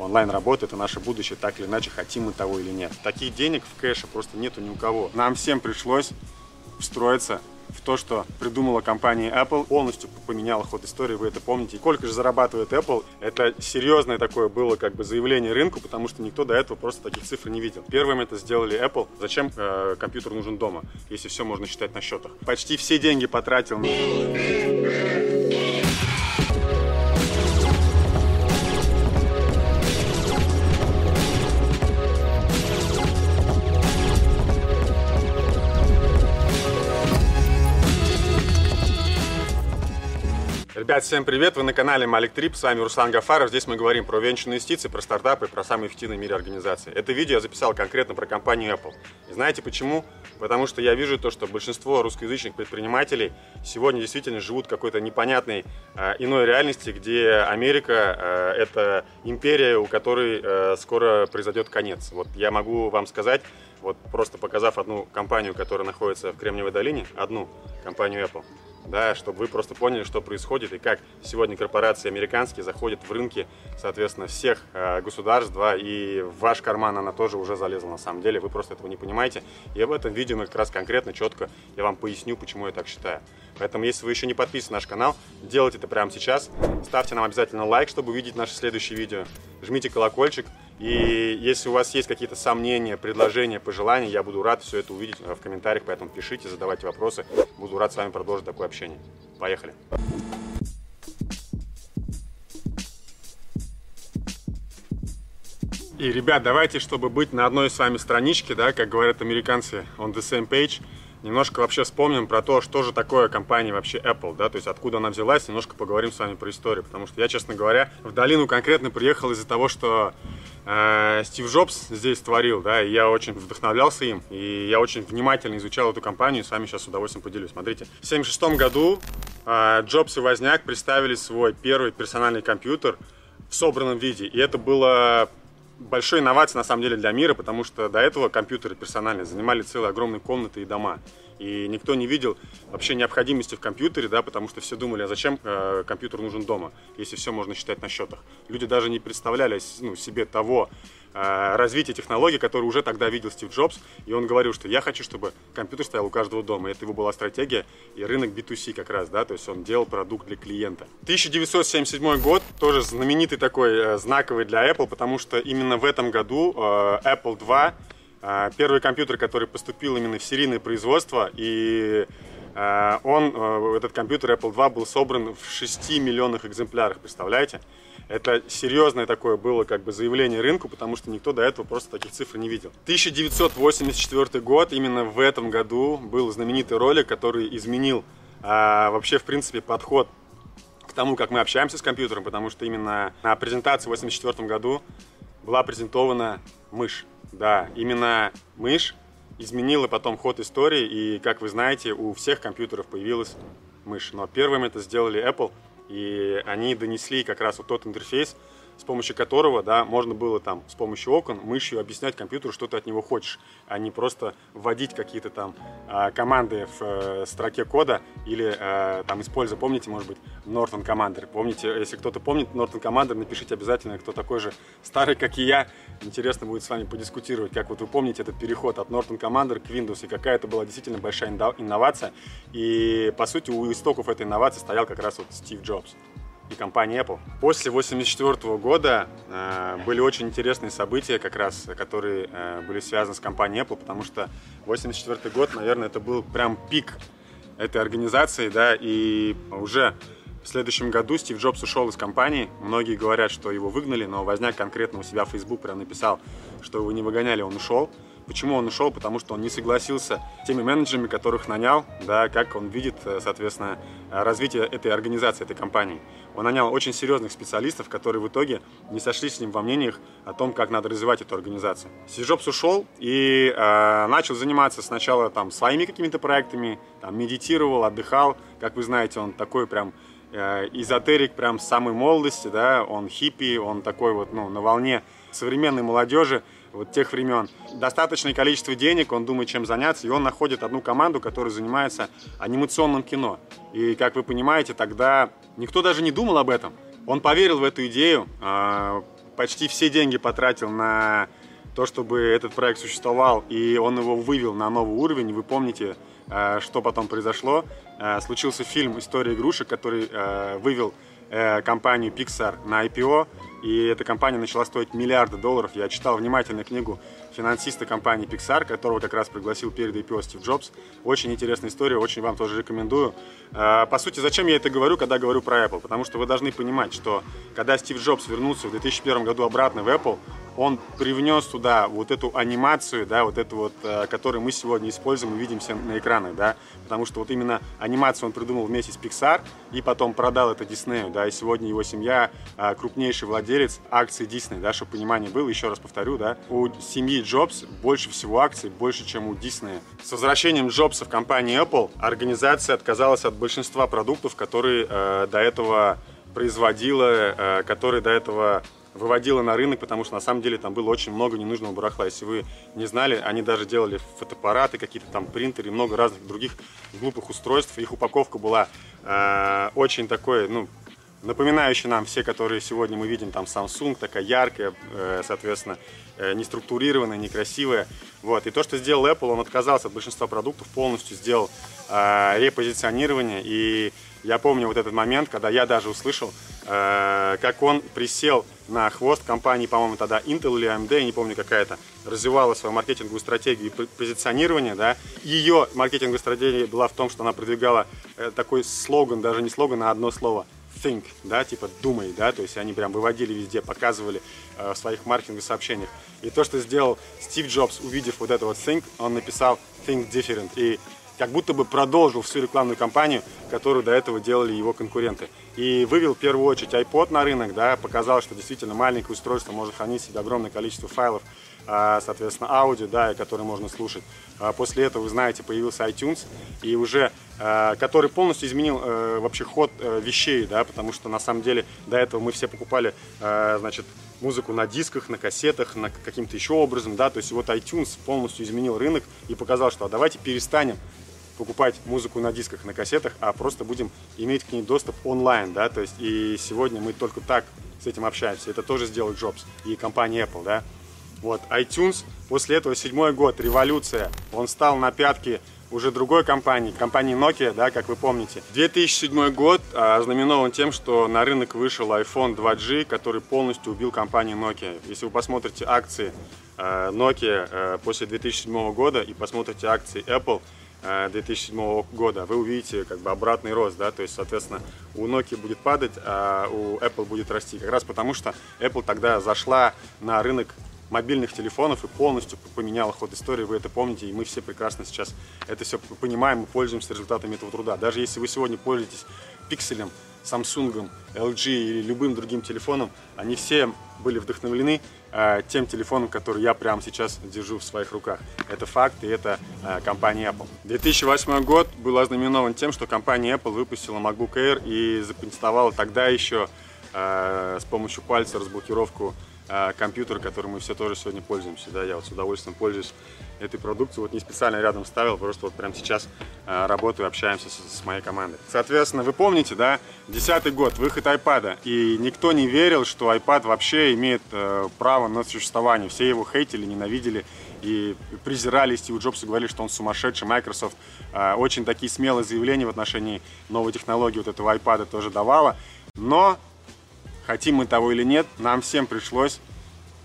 Онлайн работа – это наше будущее, так или иначе, хотим мы того или нет. Таких денег в кэше просто нету ни у кого. Нам всем пришлось встроиться в то, что придумала компания Apple, полностью поменяла ход истории, вы это помните. И сколько же зарабатывает Apple, это серьезное такое было как бы заявление рынку, потому что никто до этого просто таких цифр не видел. Первым это сделали Apple. Зачем э, компьютер нужен дома, если все можно считать на счетах? Почти все деньги потратил Ребят, всем привет! Вы на канале Малик Трип, с вами Руслан Гафаров. Здесь мы говорим про венчурные инвестиции, про стартапы, про самые эффективные в мире организации. Это видео я записал конкретно про компанию Apple. И знаете почему? Потому что я вижу то, что большинство русскоязычных предпринимателей сегодня действительно живут в какой-то непонятной э, иной реальности, где Америка э, это империя, у которой э, скоро произойдет конец. Вот я могу вам сказать, вот просто показав одну компанию, которая находится в Кремниевой долине, одну компанию Apple, да, чтобы вы просто поняли, что происходит и как сегодня корпорации американские заходят в рынки, соответственно, всех э, государств, да, и в ваш карман она тоже уже залезла на самом деле, вы просто этого не понимаете. И в этом видео как раз конкретно, четко я вам поясню, почему я так считаю. Поэтому, если вы еще не подписаны на наш канал, делайте это прямо сейчас. Ставьте нам обязательно лайк, чтобы увидеть наше следующее видео. Жмите колокольчик. И если у вас есть какие-то сомнения, предложения, пожелания, я буду рад все это увидеть в комментариях, поэтому пишите, задавайте вопросы. Буду рад с вами продолжить такое общение. Поехали! И, ребят, давайте, чтобы быть на одной с вами страничке, да, как говорят американцы, on the same page, немножко вообще вспомним про то, что же такое компания вообще Apple, да, то есть откуда она взялась, немножко поговорим с вами про историю, потому что я, честно говоря, в долину конкретно приехал из-за того, что э, Стив Джобс здесь творил, да, и я очень вдохновлялся им, и я очень внимательно изучал эту компанию, с вами сейчас с удовольствием поделюсь. Смотрите, в 1976 году э, Джобс и Возняк представили свой первый персональный компьютер в собранном виде, и это было большой инновацией на самом деле для мира, потому что до этого компьютеры персональные занимали целые огромные комнаты и дома. И никто не видел вообще необходимости в компьютере, да, потому что все думали, а зачем э, компьютер нужен дома, если все можно считать на счетах. Люди даже не представляли ну, себе того, Э, развитие технологий, который уже тогда видел Стив Джобс, и он говорил, что я хочу, чтобы компьютер стоял у каждого дома. И это его была стратегия и рынок B2C как раз, да, то есть он делал продукт для клиента. 1977 год тоже знаменитый такой, э, знаковый для Apple, потому что именно в этом году э, Apple 2 первый компьютер, который поступил именно в серийное производство, и он, этот компьютер Apple 2 был собран в 6 миллионных экземплярах, представляете? Это серьезное такое было как бы заявление рынку, потому что никто до этого просто таких цифр не видел. 1984 год, именно в этом году был знаменитый ролик, который изменил а, вообще в принципе подход к тому, как мы общаемся с компьютером, потому что именно на презентации в 1984 году была презентована мышь. Да, именно мышь изменила потом ход истории, и, как вы знаете, у всех компьютеров появилась мышь. Но первым это сделали Apple – и они донесли как раз вот тот интерфейс, с помощью которого да, можно было там с помощью окон мышью объяснять компьютеру, что ты от него хочешь, а не просто вводить какие-то там э, команды в э, строке кода или э, там используя, помните, может быть, Norton Commander. Помните, если кто-то помнит Norton Commander, напишите обязательно, кто такой же старый, как и я. Интересно будет с вами подискутировать, как вот вы помните этот переход от Norton Commander к Windows, и какая это была действительно большая инновация. И, по сути, у истоков этой инновации стоял как раз вот Стив Джобс и компании Apple. После 1984 года э, были очень интересные события, как раз, которые э, были связаны с компанией Apple, потому что 1984 год, наверное, это был прям пик этой организации, да, и уже в следующем году Стив Джобс ушел из компании. Многие говорят, что его выгнали, но Возняк конкретно у себя в Facebook прям написал, что его не выгоняли, он ушел. Почему он ушел? Потому что он не согласился с теми менеджерами, которых нанял, да, как он видит, э, соответственно, развитие этой организации, этой компании. Он нанял очень серьезных специалистов, которые в итоге не сошлись с ним во мнениях о том, как надо развивать эту организацию. Стив Джобс ушел и э, начал заниматься сначала там своими какими-то проектами, там, медитировал, отдыхал. Как вы знаете, он такой прям э, эзотерик прям с самой молодости, да, он хиппи, он такой вот, ну, на волне современной молодежи вот тех времен. Достаточное количество денег, он думает, чем заняться, и он находит одну команду, которая занимается анимационным кино. И, как вы понимаете, тогда никто даже не думал об этом. Он поверил в эту идею, а, почти все деньги потратил на то, чтобы этот проект существовал, и он его вывел на новый уровень. Вы помните, э, что потом произошло? Э, случился фильм «История игрушек», который э, вывел компанию Pixar на IPO, и эта компания начала стоить миллиарды долларов. Я читал внимательно книгу финансиста компании Pixar, которого как раз пригласил перед IPO Стив Джобс. Очень интересная история, очень вам тоже рекомендую. А, по сути, зачем я это говорю, когда говорю про Apple? Потому что вы должны понимать, что когда Стив Джобс вернулся в 2001 году обратно в Apple, он привнес туда вот эту анимацию, да, вот эту вот, э, которую мы сегодня используем и видим все на экранах, да, потому что вот именно анимацию он придумал вместе с Pixar и потом продал это Диснею, да, и сегодня его семья э, крупнейший владелец акций Disney, да, чтобы понимание было, еще раз повторю, да, у семьи Джобс больше всего акций, больше, чем у Диснея. С возвращением Джобса в компанию Apple организация отказалась от большинства продуктов, которые э, до этого производила, э, которые до этого выводила на рынок, потому что на самом деле там было очень много ненужного барахла. Если вы не знали, они даже делали фотоаппараты, какие-то там принтеры, много разных других глупых устройств. Их упаковка была э, очень такой, ну, напоминающий нам все, которые сегодня мы видим, там Samsung, такая яркая, э, соответственно, э, не структурированная, некрасивая. Вот. И то, что сделал Apple, он отказался от большинства продуктов, полностью сделал э, репозиционирование. И я помню вот этот момент, когда я даже услышал, э, как он присел на хвост компании, по-моему, тогда Intel или AMD, я не помню какая-то, развивала свою маркетинговую стратегию и позиционирование, да. Ее маркетинговая стратегия была в том, что она продвигала такой слоган, даже не слоган, а одно слово think, да, типа думай, да, то есть они прям выводили везде, показывали э, в своих маркетинговых сообщениях. И то, что сделал Стив Джобс, увидев вот это вот think, он написал think different. И как будто бы продолжил всю рекламную кампанию, которую до этого делали его конкуренты. И вывел в первую очередь iPod на рынок, да, показал, что действительно маленькое устройство может хранить в себе огромное количество файлов, соответственно, аудио, да, который можно слушать. А после этого, вы знаете, появился iTunes, и уже, а, который полностью изменил э, вообще ход э, вещей, да, потому что на самом деле до этого мы все покупали, значит, музыку на дисках, на кассетах, на каким-то еще образом, да, то есть вот iTunes полностью изменил рынок и показал, что а давайте перестанем покупать музыку на дисках, на кассетах, а просто будем иметь к ней доступ онлайн, да, то есть и сегодня мы только так с этим общаемся. Это тоже сделал Джобс и компания Apple, да. Вот, iTunes, после этого седьмой год, революция, он стал на пятки уже другой компании, компании Nokia, да, как вы помните. 2007 год а, ознаменован тем, что на рынок вышел iPhone 2G, который полностью убил компанию Nokia. Если вы посмотрите акции а, Nokia а, после 2007 года и посмотрите акции Apple, 2007 э, года, вы увидите как бы обратный рост, да, то есть, соответственно, у Nokia будет падать, а у Apple будет расти, как раз потому что Apple тогда зашла на рынок мобильных телефонов и полностью поменяла ход истории, вы это помните, и мы все прекрасно сейчас это все понимаем и пользуемся результатами этого труда. Даже если вы сегодня пользуетесь пикселем, Samsung, LG или любым другим телефоном, они все были вдохновлены э, тем телефоном, который я прямо сейчас держу в своих руках. Это факт, и это э, компания Apple. 2008 год был ознаменован тем, что компания Apple выпустила MacBook Air и запатентовала тогда еще э, с помощью пальца разблокировку э, компьютера, которым мы все тоже сегодня пользуемся. Да? Я вот с удовольствием пользуюсь этой продукции. Вот не специально рядом ставил, просто вот прямо сейчас э, работаю, общаемся с, с моей командой. Соответственно, вы помните, да, десятый год, выход iPad, и никто не верил, что iPad вообще имеет э, право на существование. Все его хейтили, ненавидели и презирали Стива Джобса, говорили, что он сумасшедший. Microsoft э, очень такие смелые заявления в отношении новой технологии вот этого iPad тоже давала. Но, хотим мы того или нет, нам всем пришлось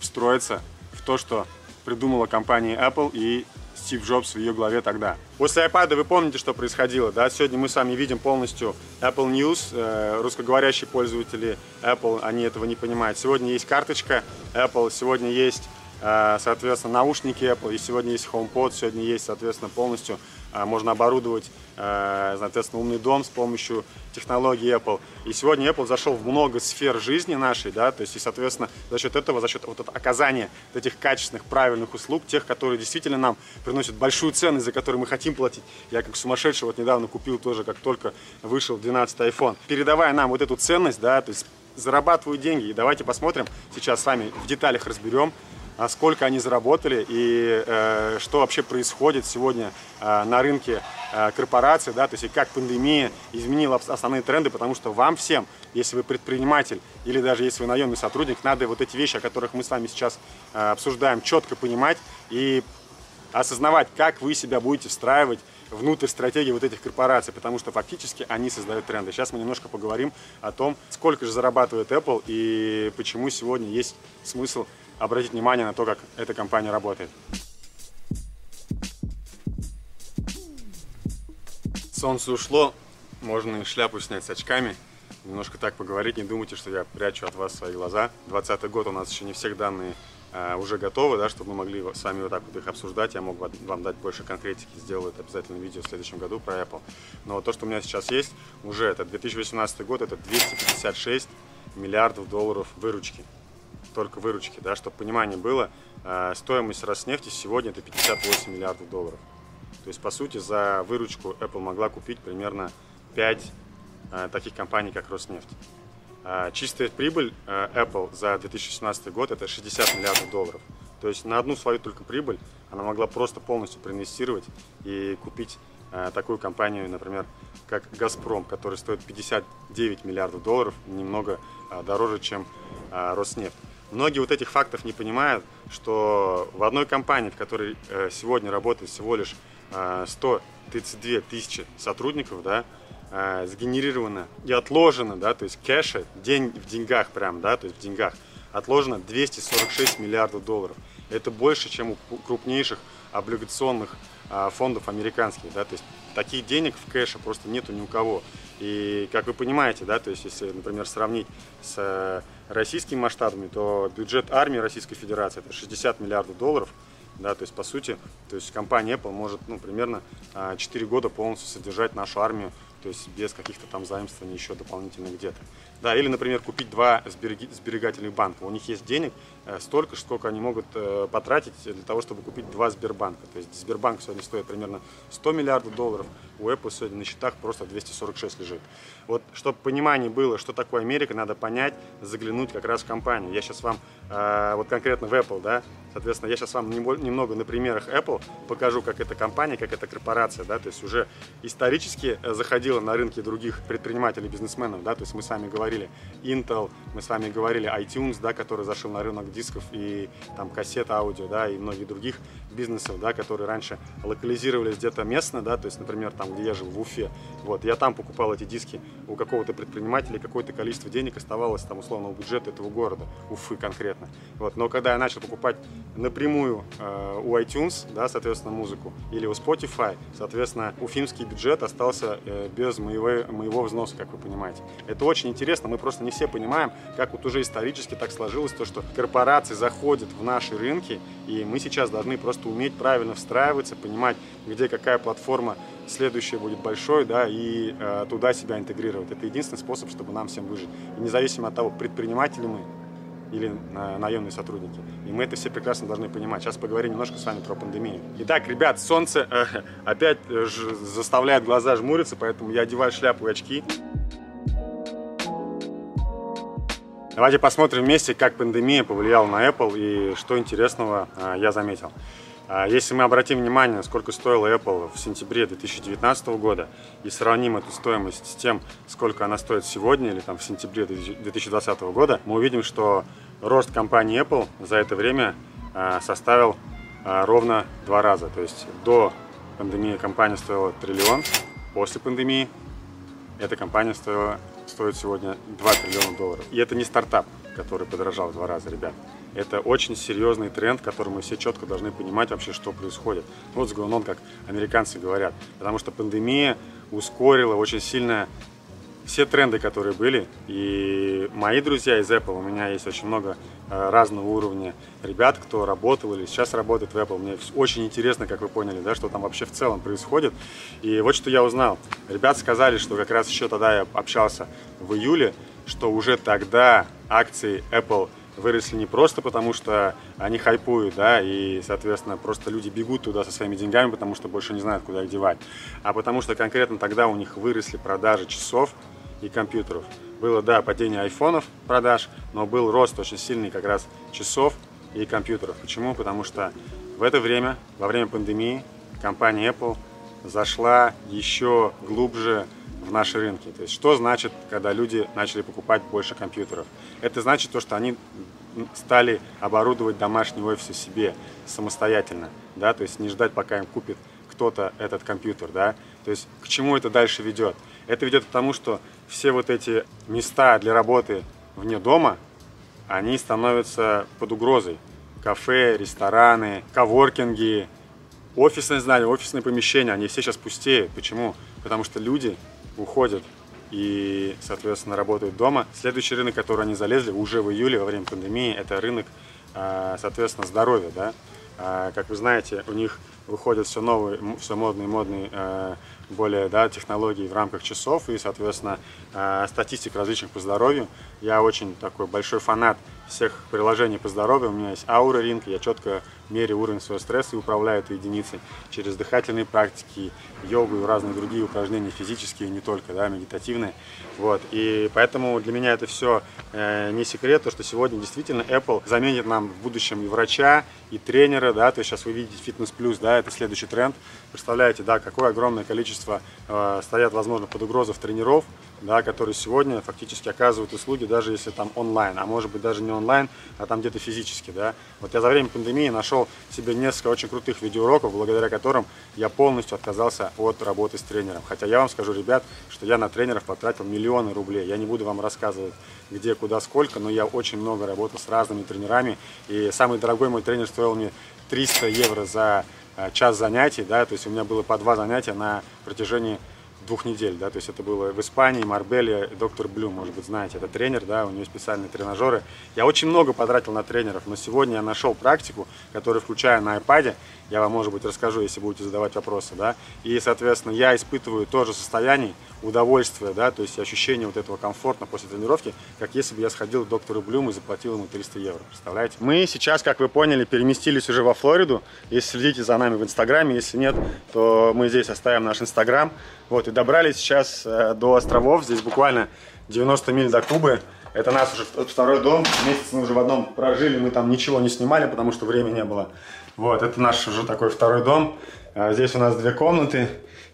встроиться в то, что придумала компания Apple и Стив Джобс в ее главе тогда. После iPad вы помните, что происходило, да? Сегодня мы с вами видим полностью Apple News. Э, русскоговорящие пользователи Apple, они этого не понимают. Сегодня есть карточка Apple, сегодня есть Э, соответственно, наушники Apple, и сегодня есть HomePod, сегодня есть, соответственно, полностью можно оборудовать, э, соответственно, умный дом с помощью технологий Apple. И сегодня Apple зашел в много сфер жизни нашей, да, то есть, и, соответственно, за счет этого, за счет вот оказания этих качественных, правильных услуг, тех, которые действительно нам приносят большую ценность, за которую мы хотим платить. Я как сумасшедший вот недавно купил тоже, как только вышел 12 iPhone. Передавая нам вот эту ценность, да, то есть зарабатывают деньги. И давайте посмотрим, сейчас с вами в деталях разберем, а сколько они заработали и э, что вообще происходит сегодня э, на рынке э, корпораций, да, то есть и как пандемия изменила основные тренды, потому что вам всем, если вы предприниматель или даже если вы наемный сотрудник, надо вот эти вещи, о которых мы с вами сейчас э, обсуждаем, четко понимать и осознавать, как вы себя будете встраивать внутрь стратегии вот этих корпораций, потому что фактически они создают тренды. Сейчас мы немножко поговорим о том, сколько же зарабатывает Apple и почему сегодня есть смысл обратить внимание на то, как эта компания работает. Солнце ушло, можно и шляпу снять с очками, немножко так поговорить, не думайте, что я прячу от вас свои глаза. 20 год у нас еще не всех данные а, уже готовы, да, чтобы мы могли с вами вот так вот их обсуждать. Я мог вам дать больше конкретики, сделаю это обязательно видео в следующем году про Apple. Но то, что у меня сейчас есть, уже это 2018 год, это 256 миллиардов долларов выручки только выручки, да, чтобы понимание было, э, стоимость Роснефти сегодня это 58 миллиардов долларов. То есть, по сути, за выручку Apple могла купить примерно 5 э, таких компаний, как Роснефть. Э, чистая прибыль Apple за 2017 год это 60 миллиардов долларов. То есть на одну свою только прибыль она могла просто полностью проинвестировать и купить такую компанию, например, как «Газпром», который стоит 59 миллиардов долларов, немного дороже, чем «Роснефть». Многие вот этих фактов не понимают, что в одной компании, в которой э, сегодня работает всего лишь 132 э, тысячи сотрудников, да, э, сгенерировано и отложено, да, то есть кэша, день в деньгах прям, да, то есть в деньгах, отложено 246 миллиардов долларов. Это больше, чем у крупнейших облигационных фондов американских, да, то есть таких денег в кэше просто нету ни у кого. И как вы понимаете, да, то есть если, например, сравнить с российскими масштабами, то бюджет армии Российской Федерации это 60 миллиардов долларов, да, то есть по сути, то есть компания Apple может, ну, примерно 4 года полностью содержать нашу армию, то есть без каких-то там заимствований еще дополнительно где-то. Да, или, например, купить два сберегательных банка. У них есть денег э, столько, сколько они могут э, потратить для того, чтобы купить два Сбербанка. То есть Сбербанк сегодня стоит примерно 100 миллиардов долларов, у Apple сегодня на счетах просто 246 лежит. Вот, чтобы понимание было, что такое Америка, надо понять, заглянуть как раз в компанию. Я сейчас вам, э, вот конкретно в Apple, да, соответственно, я сейчас вам немного на примерах Apple покажу, как эта компания, как эта корпорация, да, то есть уже исторически заходила на рынки других предпринимателей, бизнесменов, да, то есть мы с вами говорили Intel, мы с вами говорили iTunes, да, который зашел на рынок дисков и там кассет аудио, да, и многих других бизнесов, да, которые раньше локализировались где-то местно, да, то есть, например, там, где я жил, в Уфе, вот, я там покупал эти диски у какого-то предпринимателя, какое-то количество денег оставалось там условного бюджета этого города, Уфы конкретно, вот, но когда я начал покупать напрямую э, у iTunes, да, соответственно, музыку, или у Spotify, соответственно, уфимский бюджет остался э, без моего, моего взноса, как вы понимаете. Это очень интересно, мы просто не все понимаем, как вот уже исторически так сложилось то, что корпорации заходят в наши рынки, и мы сейчас должны просто уметь правильно встраиваться, понимать, где какая платформа следующая будет большой, да, и э, туда себя интегрировать. Это единственный способ, чтобы нам всем выжить. И независимо от того, предприниматели мы или э, наемные сотрудники. И мы это все прекрасно должны понимать. Сейчас поговорим немножко с вами про пандемию. Итак, ребят, солнце э, опять э, заставляет глаза жмуриться, поэтому я одеваю шляпу и очки. Давайте посмотрим вместе, как пандемия повлияла на Apple и что интересного а, я заметил. А, если мы обратим внимание, сколько стоила Apple в сентябре 2019 года и сравним эту стоимость с тем, сколько она стоит сегодня или там в сентябре 2020 года, мы увидим, что рост компании Apple за это время а, составил ровно два раза. То есть до пандемии компания стоила триллион, после пандемии эта компания стоила стоит сегодня 2 триллиона долларов. И это не стартап, который подорожал в два раза, ребят. Это очень серьезный тренд, который мы все четко должны понимать вообще, что происходит. Вот с going как американцы говорят. Потому что пандемия ускорила очень сильно все тренды, которые были. И мои друзья из Apple, у меня есть очень много э, разного уровня ребят, кто работал или сейчас работает в Apple. Мне очень интересно, как вы поняли, да, что там вообще в целом происходит. И вот что я узнал. Ребят сказали, что как раз еще тогда я общался в июле, что уже тогда акции Apple выросли не просто потому, что они хайпуют, да, и, соответственно, просто люди бегут туда со своими деньгами, потому что больше не знают, куда их девать, а потому что конкретно тогда у них выросли продажи часов и компьютеров. Было, да, падение айфонов продаж, но был рост очень сильный как раз часов и компьютеров. Почему? Потому что в это время, во время пандемии, компания Apple зашла еще глубже в наши рынки. То есть что значит, когда люди начали покупать больше компьютеров? Это значит то, что они стали оборудовать домашние офисы себе самостоятельно, да, то есть не ждать, пока им купит кто-то этот компьютер, да, то есть к чему это дальше ведет? Это ведет к тому, что все вот эти места для работы вне дома, они становятся под угрозой. Кафе, рестораны, коворкинги, офисные здания, офисные помещения, они все сейчас пустеют. Почему? Потому что люди уходят и, соответственно, работают дома. Следующий рынок, который они залезли уже в июле во время пандемии, это рынок, а, соответственно, здоровья. Да? А, как вы знаете, у них выходят все новые, все модные, модные а, более да, технологий в рамках часов и, соответственно, статистик различных по здоровью. Я очень такой большой фанат всех приложений по здоровью. У меня есть Аура Ринг, я четко меряю уровень своего стресса и управляю этой единицей через дыхательные практики, йогу и разные другие упражнения физические, не только, да, медитативные. Вот. И поэтому для меня это все э, не секрет, то, что сегодня действительно Apple заменит нам в будущем и врача, и тренера, да, то есть сейчас вы видите фитнес плюс, да, это следующий тренд. Представляете, да, какое огромное количество э, стоят, возможно, под угрозой тренеров, да, которые сегодня фактически оказывают услуги, даже если там онлайн, а может быть даже не онлайн, а там где-то физически, да. Вот я за время пандемии нашел себе несколько очень крутых видеоуроков, благодаря которым я полностью отказался от работы с тренером. Хотя я вам скажу, ребят, что я на тренеров потратил миллионы рублей. Я не буду вам рассказывать, где, куда, сколько, но я очень много работал с разными тренерами. И самый дорогой мой тренер стоил мне 300 евро за час занятий, да, то есть у меня было по два занятия на протяжении двух недель, да, то есть это было в Испании, Марбеле, доктор Блю, может быть, знаете, это тренер, да, у него специальные тренажеры. Я очень много потратил на тренеров, но сегодня я нашел практику, которую включаю на iPad, я вам, может быть, расскажу, если будете задавать вопросы, да, и, соответственно, я испытываю тоже состояние удовольствия, да, то есть ощущение вот этого комфорта после тренировки, как если бы я сходил к доктору Блюму и заплатил ему 300 евро, представляете? Мы сейчас, как вы поняли, переместились уже во Флориду, если следите за нами в Инстаграме, если нет, то мы здесь оставим наш Инстаграм, вот, и добрались сейчас э, до островов, здесь буквально 90 миль до Кубы, это наш уже второй дом, месяц мы уже в одном прожили, мы там ничего не снимали, потому что времени не было. Вот, это наш уже такой второй дом, а здесь у нас две комнаты,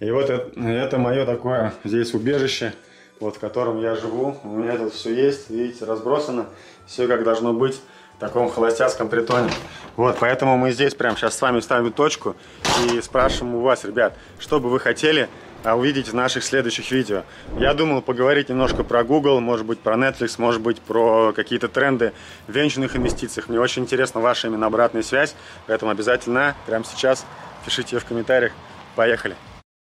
и вот это, это мое такое здесь убежище, вот в котором я живу. У меня тут все есть, видите, разбросано. Все как должно быть в таком холостяцком притоне. Вот, поэтому мы здесь прямо сейчас с вами ставим точку и спрашиваем у вас, ребят, что бы вы хотели а, увидеть в наших следующих видео. Я думал поговорить немножко про Google, может быть про Netflix, может быть про какие-то тренды в венчурных инвестициях. Мне очень интересна ваша именно обратная связь, поэтому обязательно прямо сейчас пишите ее в комментариях. Поехали!